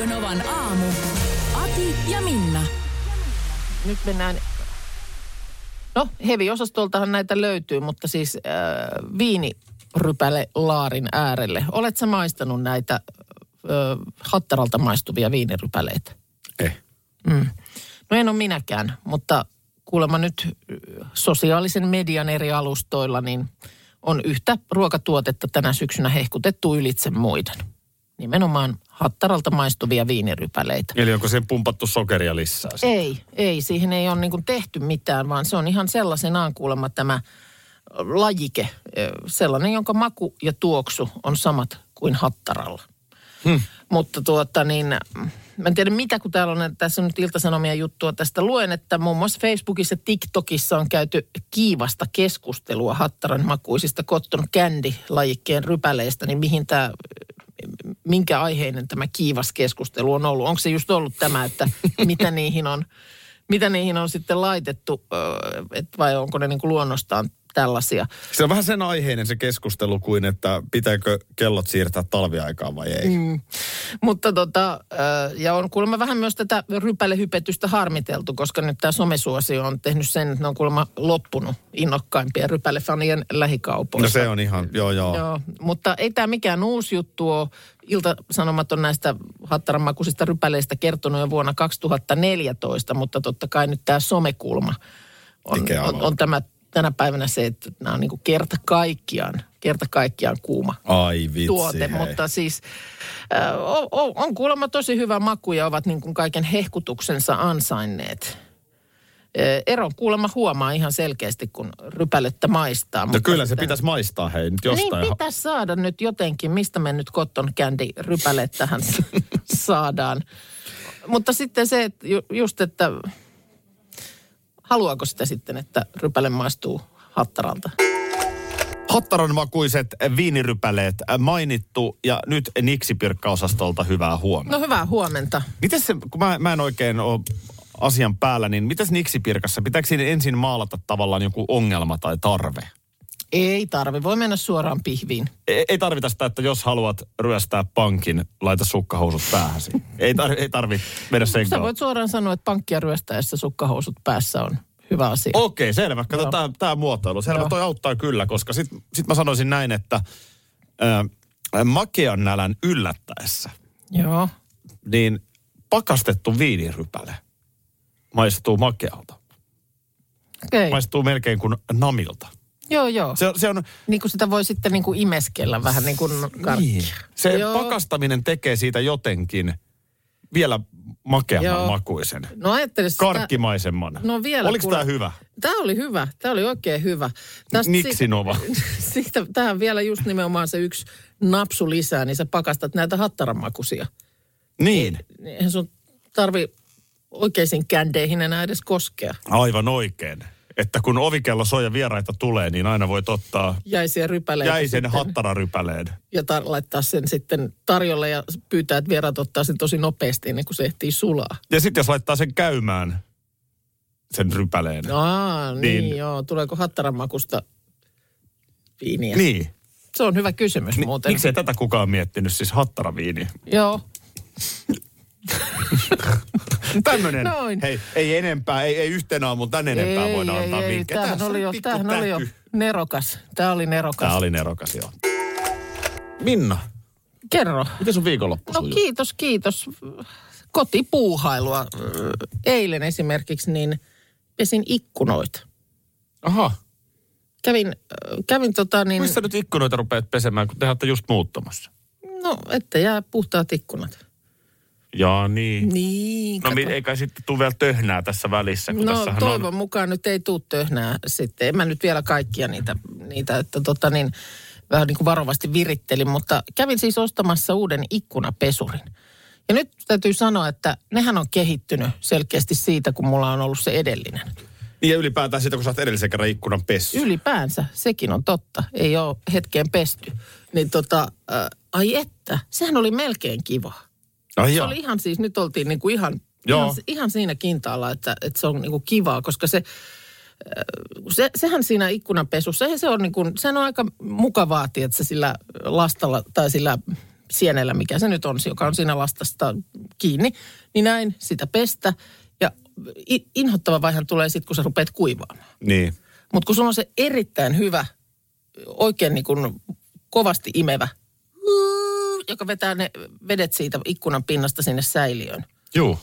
Radio Novan aamu. Ati ja Minna. Nyt mennään, no heavy-osastoltahan näitä löytyy, mutta siis äh, viinirypäle laarin äärelle. Oletko maistanut näitä äh, hattaralta maistuvia viinirypäleitä? Eh. Mm. No en ole minäkään, mutta kuulemma nyt äh, sosiaalisen median eri alustoilla niin on yhtä ruokatuotetta tänä syksynä hehkutettu ylitse muiden. Nimenomaan hattaralta maistuvia viinirypäleitä. Eli onko siihen pumpattu sokeria lisää? sitten? Ei, ei. Siihen ei ole niin tehty mitään, vaan se on ihan sellaisenaan kuulemma tämä lajike. Sellainen, jonka maku ja tuoksu on samat kuin hattaralla. Hmm. Mutta tuota niin, mä en tiedä mitä, kun täällä on, tässä on nyt iltasanomia juttua tästä. Luen, että muun muassa Facebookissa ja TikTokissa on käyty kiivasta keskustelua hattaran makuisista cotton candy-lajikkeen rypäleistä, niin mihin tämä, minkä aiheinen tämä kiivas keskustelu on ollut? Onko se just ollut tämä, että mitä niihin on, mitä niihin on sitten laitettu, et vai onko ne niin kuin luonnostaan tällaisia? Se on vähän sen aiheinen se keskustelu kuin, että pitääkö kellot siirtää talviaikaan vai ei. Mm. Mutta tota, ja on kuulemma vähän myös tätä rypälehypetystä harmiteltu, koska nyt tämä somesuosio on tehnyt sen, että ne on kuulemma loppunut innokkaimpien rypälefanien lähikaupoissa. No se on ihan, joo joo. Joo, mutta ei tämä mikään uusi juttu ole. Ilta-Sanomat on näistä hattaranmakuisista rypäleistä kertonut jo vuonna 2014, mutta totta kai nyt tämä somekulma on, on, on tämä tänä päivänä se, että nämä on niin kuin kerta kaikkiaan, kerta kaikkiaan kuuma Ai vitsi, tuote, hei. mutta siis äh, on, on, on kuulemma tosi hyvä maku ja ovat niin kuin kaiken hehkutuksensa ansainneet. Eron kuulemma huomaa ihan selkeästi, kun rypälettä maistaa. No kyllä se pitäisi maistaa hei nyt jostain. Niin pitäisi saada nyt jotenkin, mistä me nyt cotton candy rypäleet tähän saadaan. Mutta sitten se, että ju, just, että haluaako sitä sitten, että rypäle maistuu hattaralta? Hattaran makuiset viinirypäleet äh, mainittu ja nyt Niksi-pirkkaosastolta hyvää huomenta. No hyvää huomenta. Miten se, kun mä, mä en oikein ole asian päällä, niin mitäs Niksi-pirkassa? Pitääkö siinä ensin maalata tavallaan joku ongelma tai tarve? Ei tarvi, voi mennä suoraan pihviin. Ei, ei tarvita sitä, että jos haluat ryöstää pankin, laita sukkahousut päähäsi. ei, tar, ei tarvi mennä sen Sä voit suoraan sanoa, että pankkia ryöstäessä sukkahousut päässä on hyvä asia. Okei, selvä. Kato, tämä, tämä muotoilu. Selvä, Joo. toi auttaa kyllä, koska sit, sit mä sanoisin näin, että äh, makean nälän yllättäessä, Joo. niin pakastettu viinirypäle maistuu makealta. Okei. Maistuu melkein kuin namilta. Joo, joo. Se, se on... Niin kuin sitä voi sitten niin kuin imeskellä vähän niin kuin karkkia. Se Joo. pakastaminen tekee siitä jotenkin vielä makeamman Joo. makuisen. No ajattelisi sitä- Karkkimaisemman. No vielä. Oliko kuule- tämä hyvä? Tämä oli hyvä. Tämä oli oikein hyvä. Niksi Nova? Siitä, tähän vielä just nimenomaan se yksi napsu lisää, niin sä pakastat näitä hattaramakuisia. Niin. Niin Eihän sun tarvi oikeisiin kändeihin enää edes koskea. Aivan oikein. Että kun ovikello soi ja vieraita tulee, niin aina voit ottaa Jäisiä rypäleitä. jäisen sitten hattararypäleen. Ja tar- laittaa sen sitten tarjolle ja pyytää, että vieraat ottaa sen tosi nopeasti ennen kuin se ehtii sulaa. Ja sitten jos laittaa sen käymään, sen rypäleen. Aa, niin, Niin. niin joo. Tuleeko hattaramakusta viiniä? Niin. Se on hyvä kysymys Ni, muuten. miksei tätä kukaan miettinyt, siis hattaraviini? Joo. Tämmönen. Noin. Hei, ei enempää, ei, ei yhtenä aamun tän enempää voida antaa vinkkejä. Tämähän Tässä oli, jo, tämähän oli jo nerokas. Tämä oli nerokas. Tää oli nerokas, joo. Minna, Kerro. miten sun viikonloppu No sujuu? kiitos, kiitos. Kotipuuhailua. Eilen esimerkiksi niin pesin ikkunoita. Aha. Kävin, kävin tota niin, Missä nyt ikkunoita rupeat pesemään, kun te olette just muuttamassa? no että jää puhtaat ikkunat. Jaa, niin. Niin, No kato. eikä sitten tule vielä töhnää tässä välissä, kun No toivon on... mukaan nyt ei tuu töhnää sitten. En mä nyt vielä kaikkia niitä, niitä että tota niin, vähän niin kuin varovasti virittelin, mutta kävin siis ostamassa uuden ikkunapesurin. Ja nyt täytyy sanoa, että nehän on kehittynyt selkeästi siitä, kun mulla on ollut se edellinen. Niin ja ylipäätään siitä, kun sä oot edellisen kerran ikkunan pessy. Ylipäänsä, sekin on totta. Ei ole hetkeen pesty. Niin tota, äh, ai että, sehän oli melkein kiva. Ai Se joo. oli ihan siis, nyt oltiin niin kuin ihan, Joo. ihan, ihan siinä kintaalla, että, että se on niin kuin kivaa, koska se, äh, se, sehän siinä ikkunanpesussa, se on niin kuin, sehän on aika mukavaa, että se sillä lastalla tai sillä sienellä, mikä se nyt on, joka on siinä lastasta kiinni, niin näin sitä pestä. Ja inhottava vaihan tulee sitten, kun sä rupeat kuivaamaan. Niin. Mutta kun sulla on se erittäin hyvä, oikein niin kuin kovasti imevä, joka vetää ne vedet siitä ikkunan pinnasta sinne säiliöön. Juu.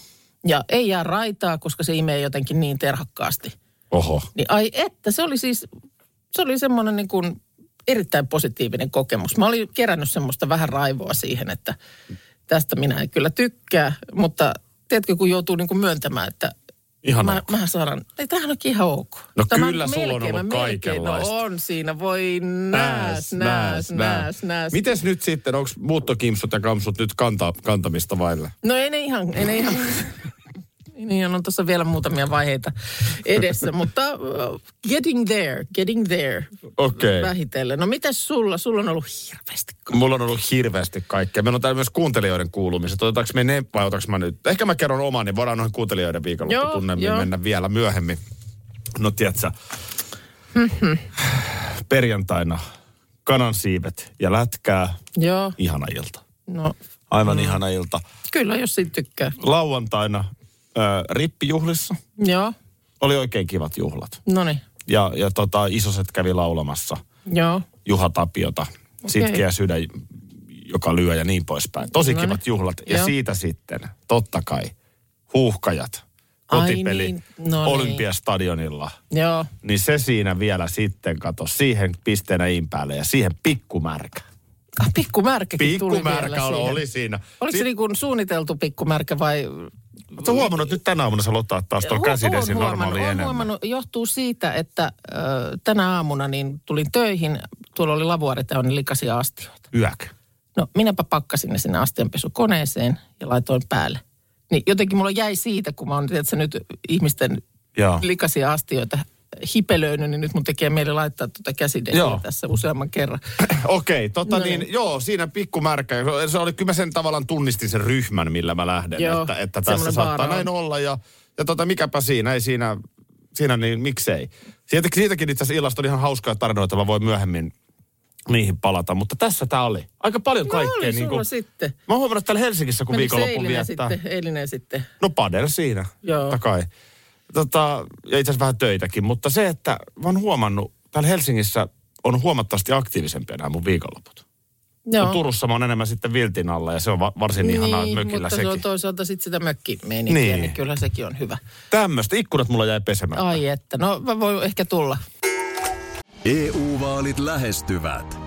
Ja ei jää raitaa, koska se imee jotenkin niin terhakkaasti. Oho. Niin ai että, se oli siis, se oli semmoinen niin kuin erittäin positiivinen kokemus. Mä olin kerännyt semmoista vähän raivoa siihen, että tästä minä en kyllä tykkää, mutta tiedätkö, kun joutuu niin kuin myöntämään, että Ihan mä, ok. mähän saadaan, ei tämähän onkin ihan ok. No Tämä kyllä sulla on ollut mä melkein, kaikenlaista. No on siinä, voi nääs, nääs, nääs, nääs. Mites nyt sitten, onko muuttokimsut ja kamsut nyt kanta, kantamista vaille? No ei ne ihan, ei ne ihan, niin on tuossa vielä muutamia vaiheita edessä, mutta uh, getting there, getting there. Okei. Vähitellen. No mites sulla? Sulla on ollut hirveästi. Mulla on ollut hirveästi kaikkea. Meillä on täällä myös kuuntelijoiden kuulumiset. Otetaanko me ne vai otetaanko mä nyt? Ehkä mä kerron oman, niin voidaan noihin kuuntelijoiden viikonlopputunnelmiin mennä vielä myöhemmin. No tiedätkö, perjantaina kanansiivet ja lätkää. Joo, Ihana ilta. no Aivan mm. ihana ilta. kyllä jos siitä tykkää. Lauantaina ö, rippijuhlissa. Joo, Oli oikein kivat juhlat. no. Ja, ja tota, isoset kävi laulamassa Joo, Juha Tapiota. Sitkeä sydän, joka lyö ja niin poispäin. Tosi No kivat juhlat. Ja Joo. siitä sitten, totta kai, huuhkajat. Ai Kotipeli niin, no niin. Olympiastadionilla. joo. Niin se siinä vielä sitten, kato, siihen pisteenä in päälle ja siihen pikkumärkä. Ah, pikkumärkäkin tuli vielä oli, siihen. oli siinä. Oliko se niin kuin suunniteltu pikkumärkä vai Oletko huomannut, että nyt tänä aamuna sä lotaat taas tuon oon normaali enemmän? huomannut, johtuu siitä, että ö, tänä aamuna niin tulin töihin, tuolla oli lavuaari täynnä likaisia astioita. Yök. No minäpä pakkasin ne sinne astianpesukoneeseen ja laitoin päälle. Niin jotenkin mulla jäi siitä, kun mä oon tiedätkö, nyt ihmisten Joo. likaisia astioita hipelöinyt, niin nyt mun tekee meille laittaa tuota käsidesiä tässä useamman kerran. Okei, tota No niin, niin. joo, siinä pikkumärkä. Se oli, kyllä mä sen tavallaan tunnistin sen ryhmän, millä mä lähden, Joo, että, että tässä saattaa on. näin olla. Ja, ja tota, mikäpä siinä, ei siinä, siinä niin miksei. Siitä, siitäkin itse asiassa illasta oli ihan hauskaa tarinoita, mä voin myöhemmin niihin palata. Mutta tässä tää oli. Aika paljon No kaikkea. oli niin sulla sitten. Mä oon huomannut täällä Helsingissä, kun Menikö viikonloppu viettää. sitten, eilinen sitten. No padel siinä, Joo. totta kai. Tota, ja itse asiassa vähän töitäkin, mutta se, että mä oon huomannut, täällä Helsingissä on huomattavasti aktiivisempia nämä mun viikonloput. Joo. No, Turussa mä oon enemmän sitten viltin alla ja se on va- varsin niin, ihanaa mökillä mutta sekin. se on toisaalta sitten sitä mökkimeininkiä, Niin. niin. niin kyllä sekin on hyvä. Tämmöistä ikkunat mulla jäi pesemättä. Ai että, no mä voin ehkä tulla. EU-vaalit lähestyvät.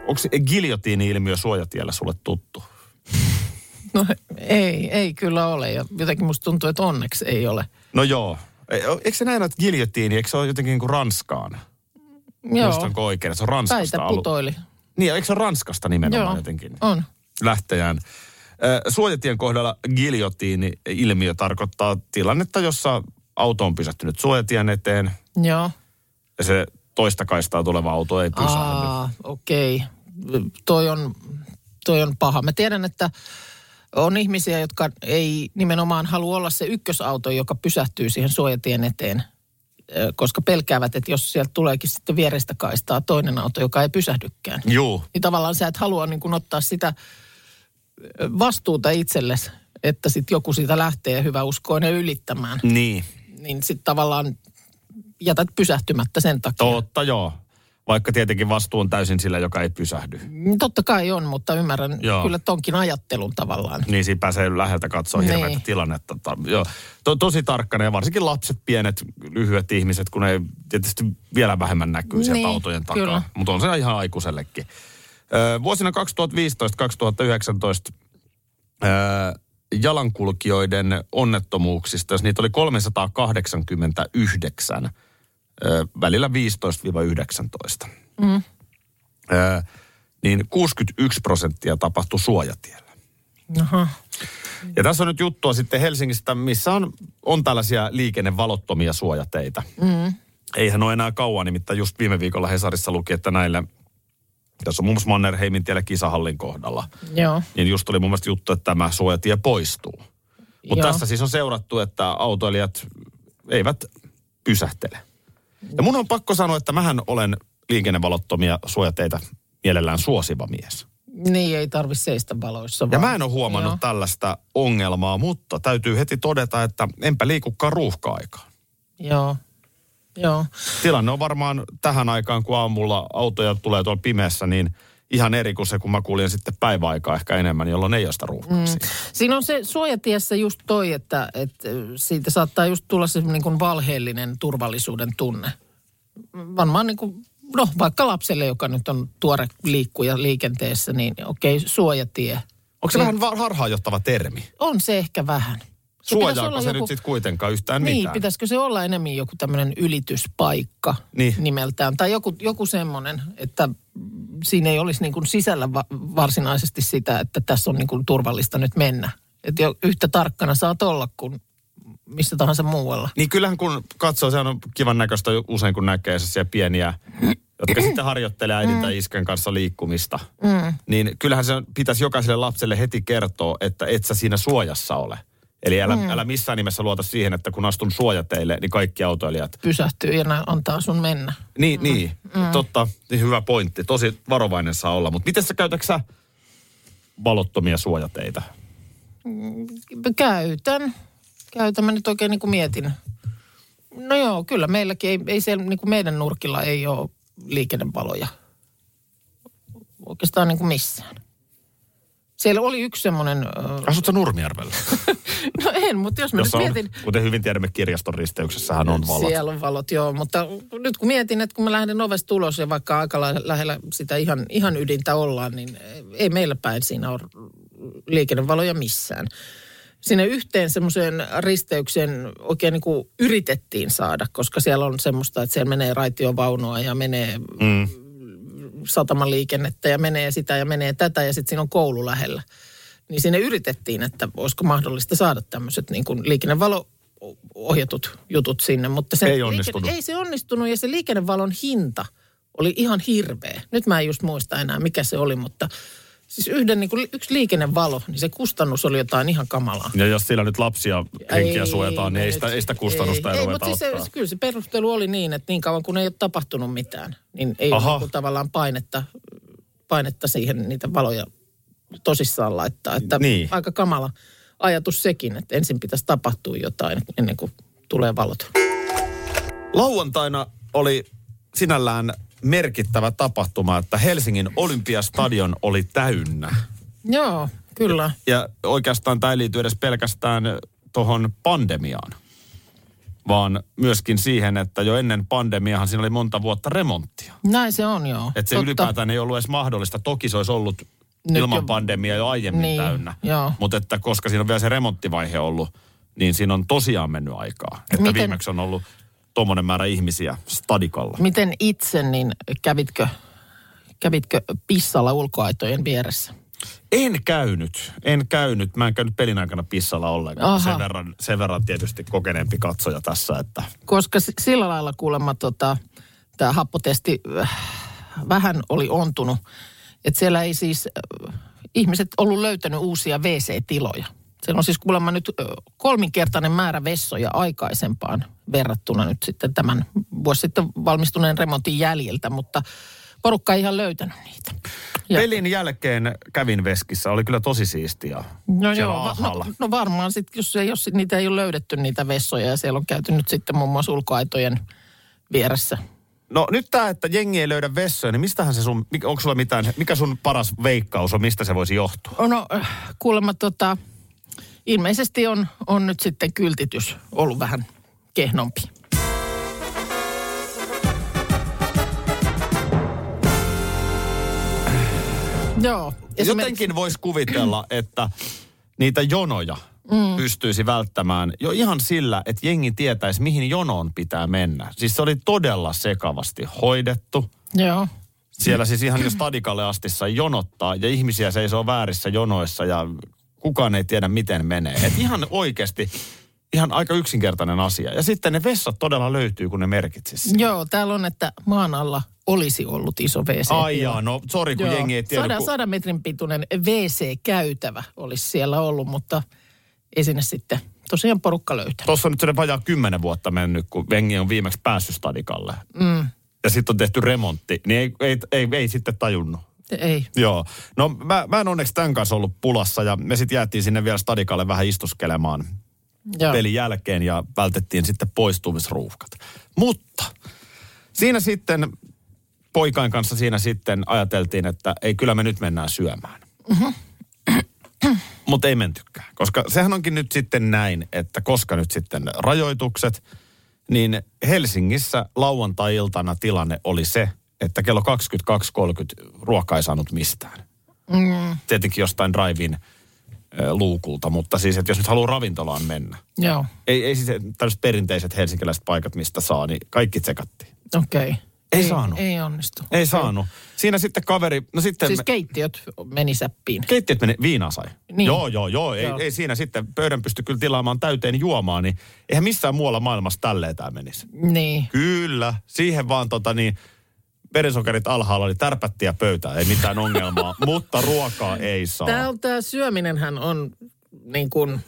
Onko se giljotiini-ilmiö suojatiellä sulle tuttu? No ei, ei kyllä ole. Ja jotenkin musta tuntuu, että onneksi ei ole. No joo. Ei- Eikö se näin, että giljotiini, eikö se ole jotenkin niin kuin Ranskaan? Joo, Muistanko oikein, se on Ranskasta päitä ollut? putoili. Niin, eikö se ole Ranskasta nimenomaan Joo, jotenkin? on. lähtejään. Suojatien kohdalla giljotiini-ilmiö tarkoittaa tilannetta, jossa auto on pysähtynyt suojatien eteen Joo. ja se toista kaistaa tuleva auto ei pysähdy. Okei. Toi on, toi on paha. Mä tiedän, että on ihmisiä, jotka ei nimenomaan halua olla se ykkösauto, joka pysähtyy siihen suojatien eteen, koska pelkäävät, että jos sieltä tuleekin sitten vierestä kaistaa toinen auto, joka ei pysähdykään. Juu. Niin tavallaan sä et halua niin kuin ottaa sitä vastuuta itsellesi, että sitten joku siitä lähtee hyvä uskoinen ylittämään. Niin. Niin sitten tavallaan jätät pysähtymättä sen takia. Totta joo. Vaikka tietenkin vastuu on täysin sillä, joka ei pysähdy. Mm, Totta kai on, mutta ymmärrän Joo. Kyllä tonkin ajattelun tavallaan. Niin siinä pääsee läheltä katsoa Niin. hirveätä tilannetta. Ta- Joo. To- tosi tarkkana ja varsinkin lapset, pienet, lyhyet ihmiset, kun ne tietysti vielä vähemmän näkyy sieltä Niin, autojen takaa. Mutta on se ihan aikuisellekin. Ö, vuosina 2015-2019 ö, jalankulkijoiden onnettomuuksista, jos niitä oli 389 ö, välillä 15-19, Mm. ö, niin 61 prosenttia tapahtui suojatiellä. Aha. Ja tässä on nyt juttua sitten Helsingistä, missä on, on tällaisia liikennevalottomia suojateitä. Mm. Eihän ole enää kauan, nimittäin just viime viikolla Hesarissa luki, että näillä, tässä on muun muassa Mannerheimin tiellä kisahallin kohdalla, Joo. niin just oli mun mielestä juttu, että tämä suojatie poistuu. Mutta tässä siis on seurattu, että autoilijat eivät pysähtele. Ja mun on pakko sanoa, että mähän olen liikennevalottomia suojateitä mielellään suosiva mies. Niin, ei tarvi seistä valoissa. Ja vaan. mä en ole huomannut Joo. tällaista ongelmaa, mutta täytyy heti todeta, että enpä liikukaan ruuhka-aikaan. Joo. Joo. Tilanne on varmaan tähän aikaan, kun aamulla autoja tulee tuolla pimeässä, niin ihan eri kuin se, kun mä kuljen sitten päiväaikaa ehkä enemmän, jolloin ei ole sitä ruuhkaa mm. Siinä on se suojatiessä just toi, että, että siitä saattaa just tulla se niin kuin valheellinen turvallisuuden tunne. Varmaan niin kuin, no vaikka lapselle, joka nyt on tuore liikkuja liikenteessä, niin okei, suojatie. Onko se Niin. vähän va- harhaanjohtava termi? On se ehkä vähän. Suojaako se joku- nyt sitten kuitenkaan yhtään Niin, mitään? pitäisikö se olla enemmän joku tämmöinen ylityspaikka Niin. nimeltään. Tai joku, joku semmoinen, että siinä ei olisi niin kuin sisällä va- varsinaisesti sitä, että tässä on niin kuin turvallista nyt mennä. Että jo yhtä tarkkana saat olla kuin missä tahansa muualla. Niin kyllähän kun katsoo, se on kivan näköistä usein kun näkee se pieniä, jotka sitten harjoittelee äidin tai iskän kanssa liikkumista. Mm. Niin kyllähän se pitäisi jokaiselle lapselle heti kertoa, että et sä siinä suojassa ole. Eli älä, mm. älä missään nimessä luota siihen, että kun astun suojateille, niin kaikki autoilijat. Pysähtyy ja antaa sun mennä. Niin, mm. niin. Mm. Totta, niin hyvä pointti. Tosi varovainen saa olla. Mutta miten sä käytätkö sä valottomia suojateitä? Käytän. Käytän. Mä nyt oikein niin kuin mietin. No joo, kyllä meilläkin ei, ei siellä niin kuin meidän nurkilla ei ole liikennevaloja. Oikeastaan niin kuin missään. Siellä oli yksi semmoinen, ö, Asut sä Nurmijärvellä? no en, mutta jos mä Jossa nyt on, mietin, kuten hyvin tiedämme, kirjaston risteyksessähän on valot. Siellä on valot, joo. Mutta nyt kun mietin, että kun mä lähden ovesta ulos ja vaikka aika lähellä sitä ihan, ihan ydintä ollaan, niin ei meillä päin siinä ole liikennevaloja missään. Sinne yhteen semmoiseen risteykseen oikein niin kuin yritettiin saada, koska siellä on semmoista, että siellä menee raitiovaunua ja menee Mm. Satamaliikennettä ja menee sitä ja menee tätä ja sitten siinä on koulu lähellä. Niin sinne yritettiin, että olisiko mahdollista saada tämmöiset niin kuin liikennevalo ohjatut jutut sinne, mutta se Ei onnistunut. ei se onnistunut ja se liikennevalon hinta oli ihan hirveä. Nyt mä en just muista enää, mikä se oli, mutta siis yhden niin kuin, yksi liikennevalo, niin se kustannus oli jotain ihan kamalaa. Ja jos sillä nyt lapsia henkiä Ei, suojataan, niin ei sitä, ei sitä kustannusta ei, ei, ei mutta siis se, kyllä se perustelu oli niin, että niin kauan kun ei ole tapahtunut mitään, niin ei Aha. ole niin tavallaan painetta, painetta siihen niitä valoja tosissaan laittaa. Että Niin. aika kamala ajatus sekin, että ensin pitäisi tapahtua jotain ennen kuin tulee valot. Lauantaina oli sinällään merkittävä tapahtuma, että Helsingin Olympiastadion oli täynnä. Joo, kyllä. Ja oikeastaan tämä ei liity edes pelkästään tuohon pandemiaan, vaan myöskin siihen, että jo ennen pandemiahan siinä oli monta vuotta remonttia. Näin se on, joo. Että se Totta. ylipäätään ei ollut edes mahdollista. Toki se olisi ollut Nyt ilman jo- pandemiaa jo aiemmin Niin, täynnä. Mutta että koska siinä on vielä se remonttivaihe ollut, niin siinä on tosiaan mennyt aikaa. Että Miten- viimeksi on ollut tuommoinen määrä ihmisiä stadikalla. Miten itse, niin kävitkö, kävitkö pissalla ulkoaitojen vieressä? En käynyt, en käynyt. Mä en käynyt pelin aikana pissalla ollenkaan. Aha. Sen verran, sen verran tietysti kokeneempi katsoja tässä, että Koska sillä lailla kuulemma tota, tämä happotesti äh, vähän oli ontunut. Että siellä ei siis äh, ihmiset ollut löytänyt uusia WC-tiloja. Siellä on siis kuulemma nyt kolminkertainen määrä vessoja aikaisempaan verrattuna nyt sitten tämän vuosi sitten valmistuneen remontin jäljiltä, mutta porukka ei ihan löytänyt niitä. Ja- Pelin jälkeen kävin veskissä, oli kyllä tosi siistiä. No joo, alhaalla. no, no varmaan sitten, jos, jos niitä ei ole löydetty niitä vessoja ja siellä on käyty nyt sitten muun muassa ulkoaitojen vieressä. No nyt tämä, että jengi ei löydä vessoja, niin mistähän se sun, mikä- onko sulla mitään, mikä sun paras veikkaus on, mistä se voisi johtua? No äh, kuulemma tota, ilmeisesti on, on nyt sitten kyltitys ollut vähän kehnompi. Joo. Jotenkin voisi kuvitella, että niitä jonoja mm. pystyisi välttämään jo ihan sillä, että jengi tietäisi, mihin jonoon pitää mennä. Siis se oli todella sekavasti hoidettu. Joo. Siellä siis ihan jo stadikalle asti sai jonottaa ja ihmisiä seisoo väärissä jonoissa ja kukaan ei tiedä miten menee. Et ihan oikeasti ihan aika yksinkertainen asia. Ja sitten ne vessat todella löytyy, kun ne merkitsisi. Joo, täällä on, että maan alla olisi ollut iso WC. Ai jaa, no sori kun jengi ei tiedä. Sadan, kun- sadan metrin pituinen WC-käytävä olisi siellä ollut, mutta ei sinne sitten tosiaan porukka löytänyt. Tuossa on nyt se vajaa kymmenen vuotta mennyt, kun Vengi on viimeksi päässyt stadikalle. Mm. Ja sitten on tehty remontti, niin ei, ei, ei, ei sitten tajunnut. Ei. Joo. No mä, mä en onneksi tämän kanssa ollut pulassa ja me sitten jäätiin sinne vielä stadikalle vähän istuskelemaan Joo. pelin jälkeen ja vältettiin sitten poistumisruuhkat. Mutta siinä sitten poikain kanssa siinä sitten ajateltiin, että ei kyllä me nyt mennään syömään. Mutta ei mentykään, koska sehän onkin nyt sitten näin, että koska nyt sitten rajoitukset, niin Helsingissä lauantai-iltana tilanne oli se, että kello 22.30 ruoka ei saanut mistään. Mm. Tietenkin jostain drive-in ö, luukulta, mutta siis, että jos nyt haluaa ravintolaan mennä. Joo, Ei, ei siis tällaiset perinteiset helsinkiläiset paikat, mistä saa, niin kaikki tsekattiin. okei. Okay. Ei saanut. Ei onnistu. Ei saanut. Siinä sitten kaveri, no sitten... Siis me- keittiöt meni säppiin. Keittiöt meni, viinaa sai. Niin. Joo, joo, joo. Ei, Joo. ei siinä sitten pöydän pysty kyllä tilaamaan täyteen juomaa, niin eihän missään muualla maailmassa tälleen tämä menisi. Niin. Kyllä, siihen vaan tota niin, verensokerit alhaalla, oli tärpättiä pöytää, ei mitään ongelmaa, mutta ruokaa ei saa. Tämä, on, tämä syöminenhän on niin kuin,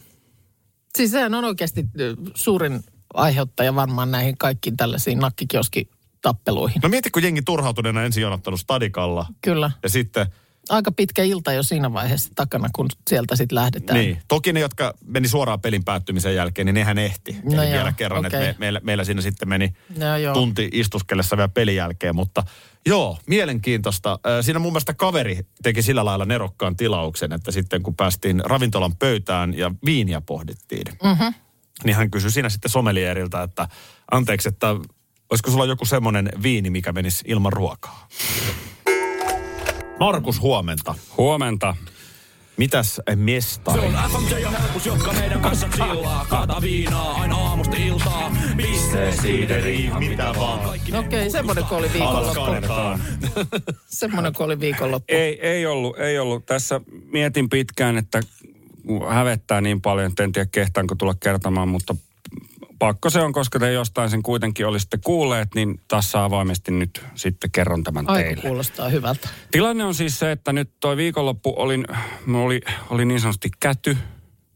siis sehän on oikeasti ö, suurin aiheuttaja varmaan näihin kaikkiin tällaisiin nakkikioskitappeluihin. No mieti, kun jengi turhautuneena ensin jonottanut stadikalla Kyllä. ja sitten, Aika pitkä ilta jo siinä vaiheessa takana, kun sieltä sitten lähdetään. niin. Toki ne, jotka meni suoraan pelin päättymisen jälkeen, niin nehän ehti. No Eli joo, vielä kerran, okei. että me, meillä, meillä siinä sitten meni Joo, joo. tunti istuskellessa vielä pelin jälkeen, mutta joo, mielenkiintoista. Siinä mun mielestä kaveri teki sillä lailla nerokkaan tilauksen, että sitten kun päästiin ravintolan pöytään ja viiniä pohdittiin, mm-hmm. niin hän kysyi siinä sitten somelieriltä, että anteeksi, että olisiko sulla joku semmoinen viini, mikä menisi ilman ruokaa? Markus, huomenta. Huomenta. Mitäs mestari? FMJ ja helpus, jotka meidän kanssa chillaa. Kaata viinaa aina aamusta iltaa. Piste siideri, mitä vaan. Okei, okay, semmoinen kun oli viikonloppu. Semmoinen kun oli viikonloppu. Ei, ei, ollut, ei ollut. Tässä mietin pitkään, että hävettää niin paljon, että en tiedä kehtaanko tulla kertomaan, mutta pakko se on, koska te jostain sen kuitenkin olisitte kuulleet, niin tässä avoimesti nyt sitten kerron tämän Aika teille. kuulostaa hyvältä. Tilanne on siis se, että nyt toi viikonloppu olin, oli, oli niin sanotusti käty.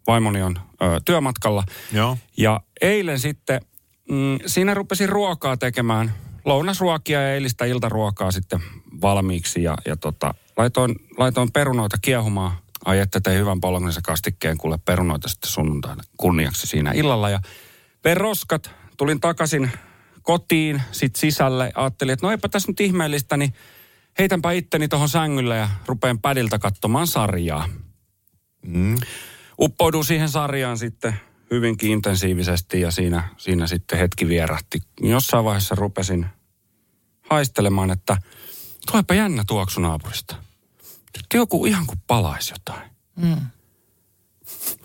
Vaimoni on ö, työmatkalla. Joo. Ja eilen sitten, mm, siinä rupesin ruokaa tekemään, lounasruokia ja eilistä iltaruokaa sitten valmiiksi. Ja, ja tota, laitoin, laitoin perunoita kiehumaan. Ai että tein hyvän polongansa kastikkeen kuule perunoita sitten sunnuntaina kunniaksi siinä illalla. Ja vein roskat, tulin takaisin kotiin, sitten sisälle. Ajattelin, että no eipä tässä nyt ihmeellistä, niin heitänpä itteni tuohon sängylle ja rupean pädiltä katsomaan sarjaa uppoudun siihen sarjaan sitten hyvinkin intensiivisesti ja siinä, siinä sitten hetki vierähti. Jossain vaiheessa rupesin haistelemaan, että tuleepa jännä tuoksu naapurista. Nyt joku ihan kuin palaisi jotain. Mm.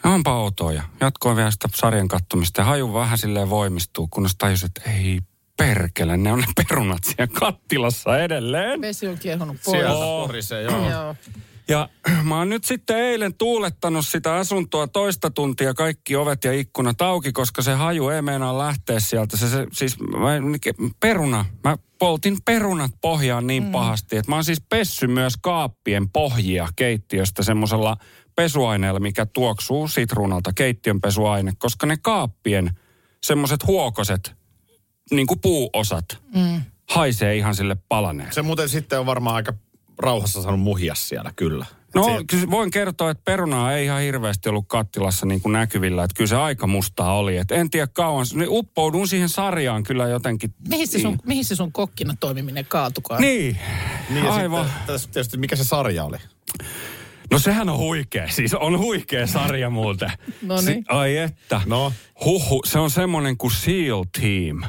Onpa outoa ja jatkoin vielä sitä sarjan kattomista ja haju vähän silleen voimistuu, kunnes tajusin, että ei perkele, ne on ne perunat siellä kattilassa edelleen. Vesi on kiehunut pois. Sieltä Joo. porisee, joo. Joo. Ja mä oon nyt sitten eilen tuulettanut sitä asuntoa toista tuntia kaikki ovet ja ikkunat auki, koska se haju ei meinaa lähteä sieltä. Se, se siis mä, peruna. Mä poltin perunat pohjaan niin mm. pahasti, että mä oon siis pessy myös kaappien pohjia keittiöstä semmoisella pesuaineella, mikä tuoksuu sitruunalta, keittiön pesuaine, koska ne kaappien semmoiset huokoset, niin kuin puuosat, mm. haisee ihan sille palaneen. Se muuten sitten on varmaan aika rauhassa saanut muhia siellä, kyllä. No Se- kyllä voin kertoa, että perunaa ei ihan hirveästi ollut kattilassa niin kuin näkyvillä. Että kyllä se aika mustaa oli. Et en tiedä kauan. Niin uppoudun siihen sarjaan kyllä jotenkin. Mihin se sun, mihin se sun kokkina toimiminen kaatukaan? Niin, Niin ja aivan. sitten tässä tietysti, mikä se sarja oli? No sehän on huikea. Siis on huikea sarja muuten. No niin. Si- ai että. No. Huhu, se on semmoinen kuin SEAL Team.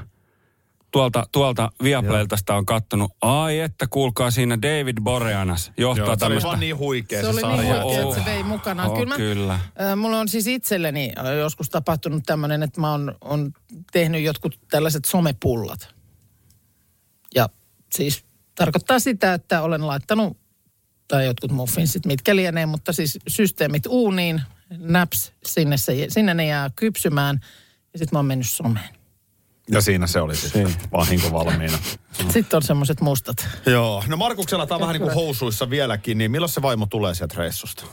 Tuolta, tuolta Viaplaylta sitä on kattonut. Ai että, kuulkaa siinä David Boreanas johtaa Joo, se oli tämmöistä. vaan niin huikea Se se, oli sarja. niin huikea, Oh. että se vei mukanaan. Oh, kyllä, mä, kyllä. Äh, mulla on siis itselleni joskus tapahtunut tämmöinen, että mä oon, on tehnyt jotkut tällaiset somepullat. Ja siis tarkoittaa sitä, että olen laittanut, tai jotkut muffinsit, mitkä lienee, mutta siis systeemit uuniin, naps, sinne, se, sinne ne jää kypsymään. Ja sitten mä oon mennyt someen. Ja siinä se oli sitten vahinko valmiina. Sitten on semmoiset mustat. Joo. No Markuksella tämä on vähän niin kuin housuissa vieläkin, niin milloin se vaimo tulee sieltä reissusta?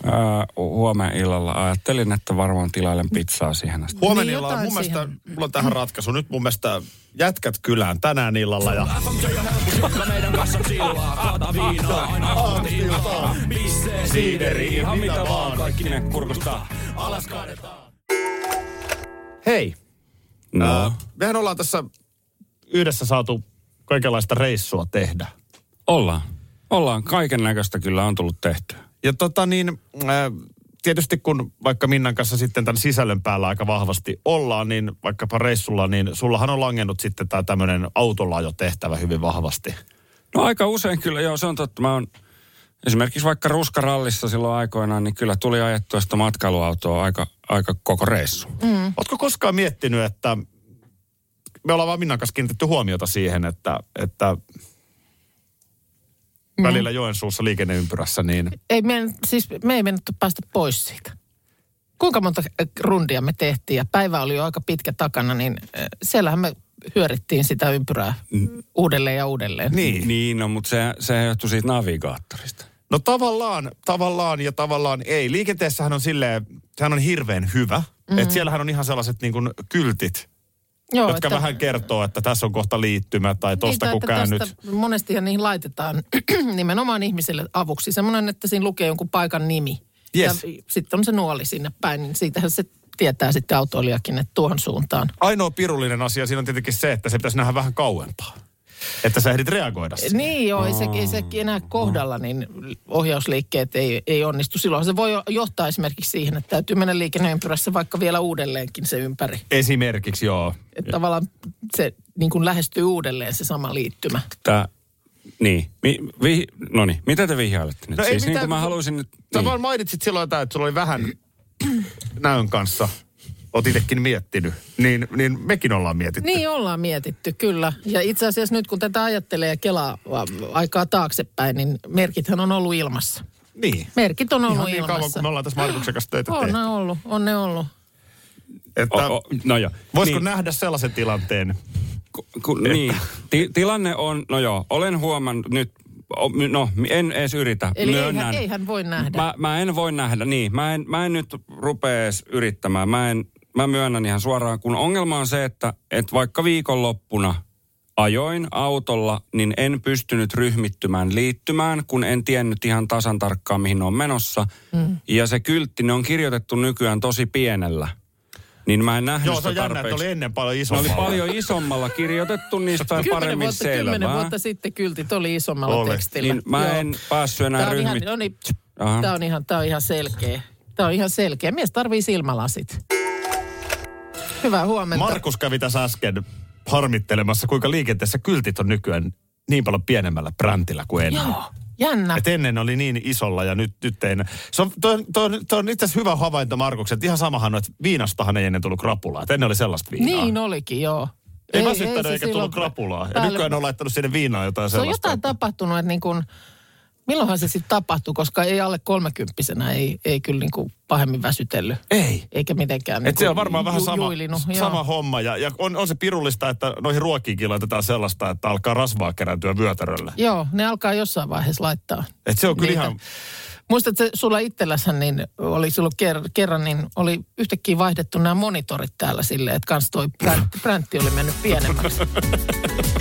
Huomenna illalla ajattelin, että varmaan tilailen pizzaa siihen asti. Huomenna Niin, illalla, mun mielestä, mulla on tähän ratkaisu. Nyt mun mielestä jätkät kylään tänään illalla ja Jotka meidän kanssa chillaa, kaata viinaa, aina aamutilla. Pissee, siideri, ihan mitä vaan. Kaikki ne kurkustaa. Alas kaadetaan. hei, No, ää, mehän ollaan tässä yhdessä saatu kaikenlaista reissua tehdä. ollaan. Ollaan. Kaiken näköistä kyllä on tullut tehtyä. Ja tota niin, tietysti kun vaikka Minnan kanssa sitten tämän sisällön päällä aika vahvasti ollaan, niin vaikkapa reissulla, niin sullahan on langennut sitten tämä tämmöinen autolla-ajo-tehtävä hyvin vahvasti. No aika usein kyllä, joo se on totta. Mä oon esimerkiksi vaikka ruskarallissa silloin aikoinaan, niin kyllä tuli ajettua sitä matkailuautoa aika, aika koko reissu. Mm. Oletko koskaan miettinyt, että me ollaan vaan Minnan kanssa kiinnitetty huomiota siihen, että, että Mm. välillä Joensuussa liikenneympyrässä, niin Ei me, siis me ei mennyt päästä pois siitä. Kuinka monta äh, rundia me tehtiin ja päivä oli jo aika pitkä takana, niin äh, siellähän me hyörittiin sitä ympyrää uudelleen ja uudelleen. Niin. Niin, no, mutta se, se johtui siitä navigaattorista. No tavallaan, tavallaan ja tavallaan ei. Liikenteessähän on silleen, sehän on hirveän hyvä. Mm. Että siellähän on ihan sellaiset niin kuin kyltit, Joo, jotka vähän kertoo, että tässä on kohta liittymä tai tosta Niitä, kun että käännyt. Monestihan niihin laitetaan nimenomaan ihmisille avuksi. Semmoinen, että siinä lukee jonkun paikan nimi. Yes. Ja sitten on se nuoli sinne päin, niin siitähän se tietää sitten autoilijakin, että tuohon suuntaan. Ainoa pirullinen asia siinä on tietenkin se, että se pitäisi nähdä vähän kauempaa. Että sä ehdit reagoida siihen. Niin joo, ei se, ei se enää kohdalla, niin ohjausliikkeet ei, ei onnistu. Silloin se voi jo- johtaa esimerkiksi siihen, että täytyy mennä liikenneympyrässä vaikka vielä uudelleenkin se ympäri. Esimerkiksi joo. Että tavallaan se niin kuin lähestyy uudelleen se sama liittymä. Tää, niin, Mi, vi, no niin, mitä te vihjailette nyt? No ei siis niin mitään, kuin mä haluaisin nyt... Sä Niin. vaan mainitsit silloin jotain, että sulla oli vähän näön kanssa. Oot itsekin miettinyt. Niin, niin mekin ollaan mietitty. Niin ollaan mietitty, kyllä. Ja itse asiassa nyt kun tätä ajattelee ja kelaa aikaa taaksepäin, niin merkithän on ollut ilmassa. Niin. Merkit on ollut Ihan niin kauan, ilmassa. kun me ollaan tässä Markuksen kanssa töitä on tehty. ne ollut, on ne ollut. Että O, o, no joo. voisiko niin, nähdä sellaisen tilanteen? ku, ku, niin. Ti, tilanne on, no joo, olen huomannut nyt, no en edes yritä, Eli myönnän. eihän, eihän voi nähdä. Mä, mä en voi nähdä, niin. Mä en, mä en nyt rupea edes yrittämään. Mä, en, mä myönnän ihan suoraan, kun ongelma on se, että, että vaikka viikonloppuna ajoin autolla, niin en pystynyt ryhmittymään liittymään, kun en tiennyt ihan tasan tarkkaan, mihin on menossa. Mm. Ja se kyltti, ne on kirjoitettu nykyään tosi pienellä. Niin mä en nähnyt Joo, se on jännä, että oli ennen paljon Ne isompaa. oli paljon isommalla kirjoitettu, niistä on Kymmenen paremmin vuotta, kymmenen selvää. vuotta sitten kyltit oli isommalla Oli. tekstillä. Niin mä Joo. en päässyt enää Tämä on, ihan, no niin, on, ihan, tämä on ihan selkeä. Tämä on ihan selkeä. Mies tarvii silmälasit. Hyvää huomenta. Markus kävi tässä äsken harmittelemassa, kuinka liikenteessä kyltit on nykyään niin paljon pienemmällä brändillä kuin ennen. Joo, jännä. Et ennen oli niin isolla ja nyt, nyt ei. Se on, toi, toi, toi on itse asiassa hyvä havainto Markuksen, että ihan samahan on, että viinastahan ei ennen tullut krapulaa. Et ennen oli sellaista viinaa. Niin olikin, joo. ei, väsyttänyt se eikä tullut krapulaa. Ja nykyään on laittanut sinne viinaa jotain Se on sellaista. jotain tapahtunut, että niin kun, Milloinhan se sitten tapahtui, koska ei alle kolmekymppisenä ei, ei kyllä niin kuin pahemmin väsytellyt. Ei. Eikä mitenkään Et se niin on varmaan vähän ju- sama, juilinut, joo. sama homma. Ja, ja on, on se pirullista, että noihin ruokiinkin laitetaan sellaista, että alkaa rasvaa kerääntyä vyötäröllä. Joo, ne alkaa jossain vaiheessa laittaa. Et se on kyllä niitä. ihan... Muistatko, sulla itselläshän niin oli silloin ker- kerran, niin oli yhtäkkiä vaihdettu nämä monitorit täällä silleen, että kans toi präntti, präntti oli mennyt pienemmäksi.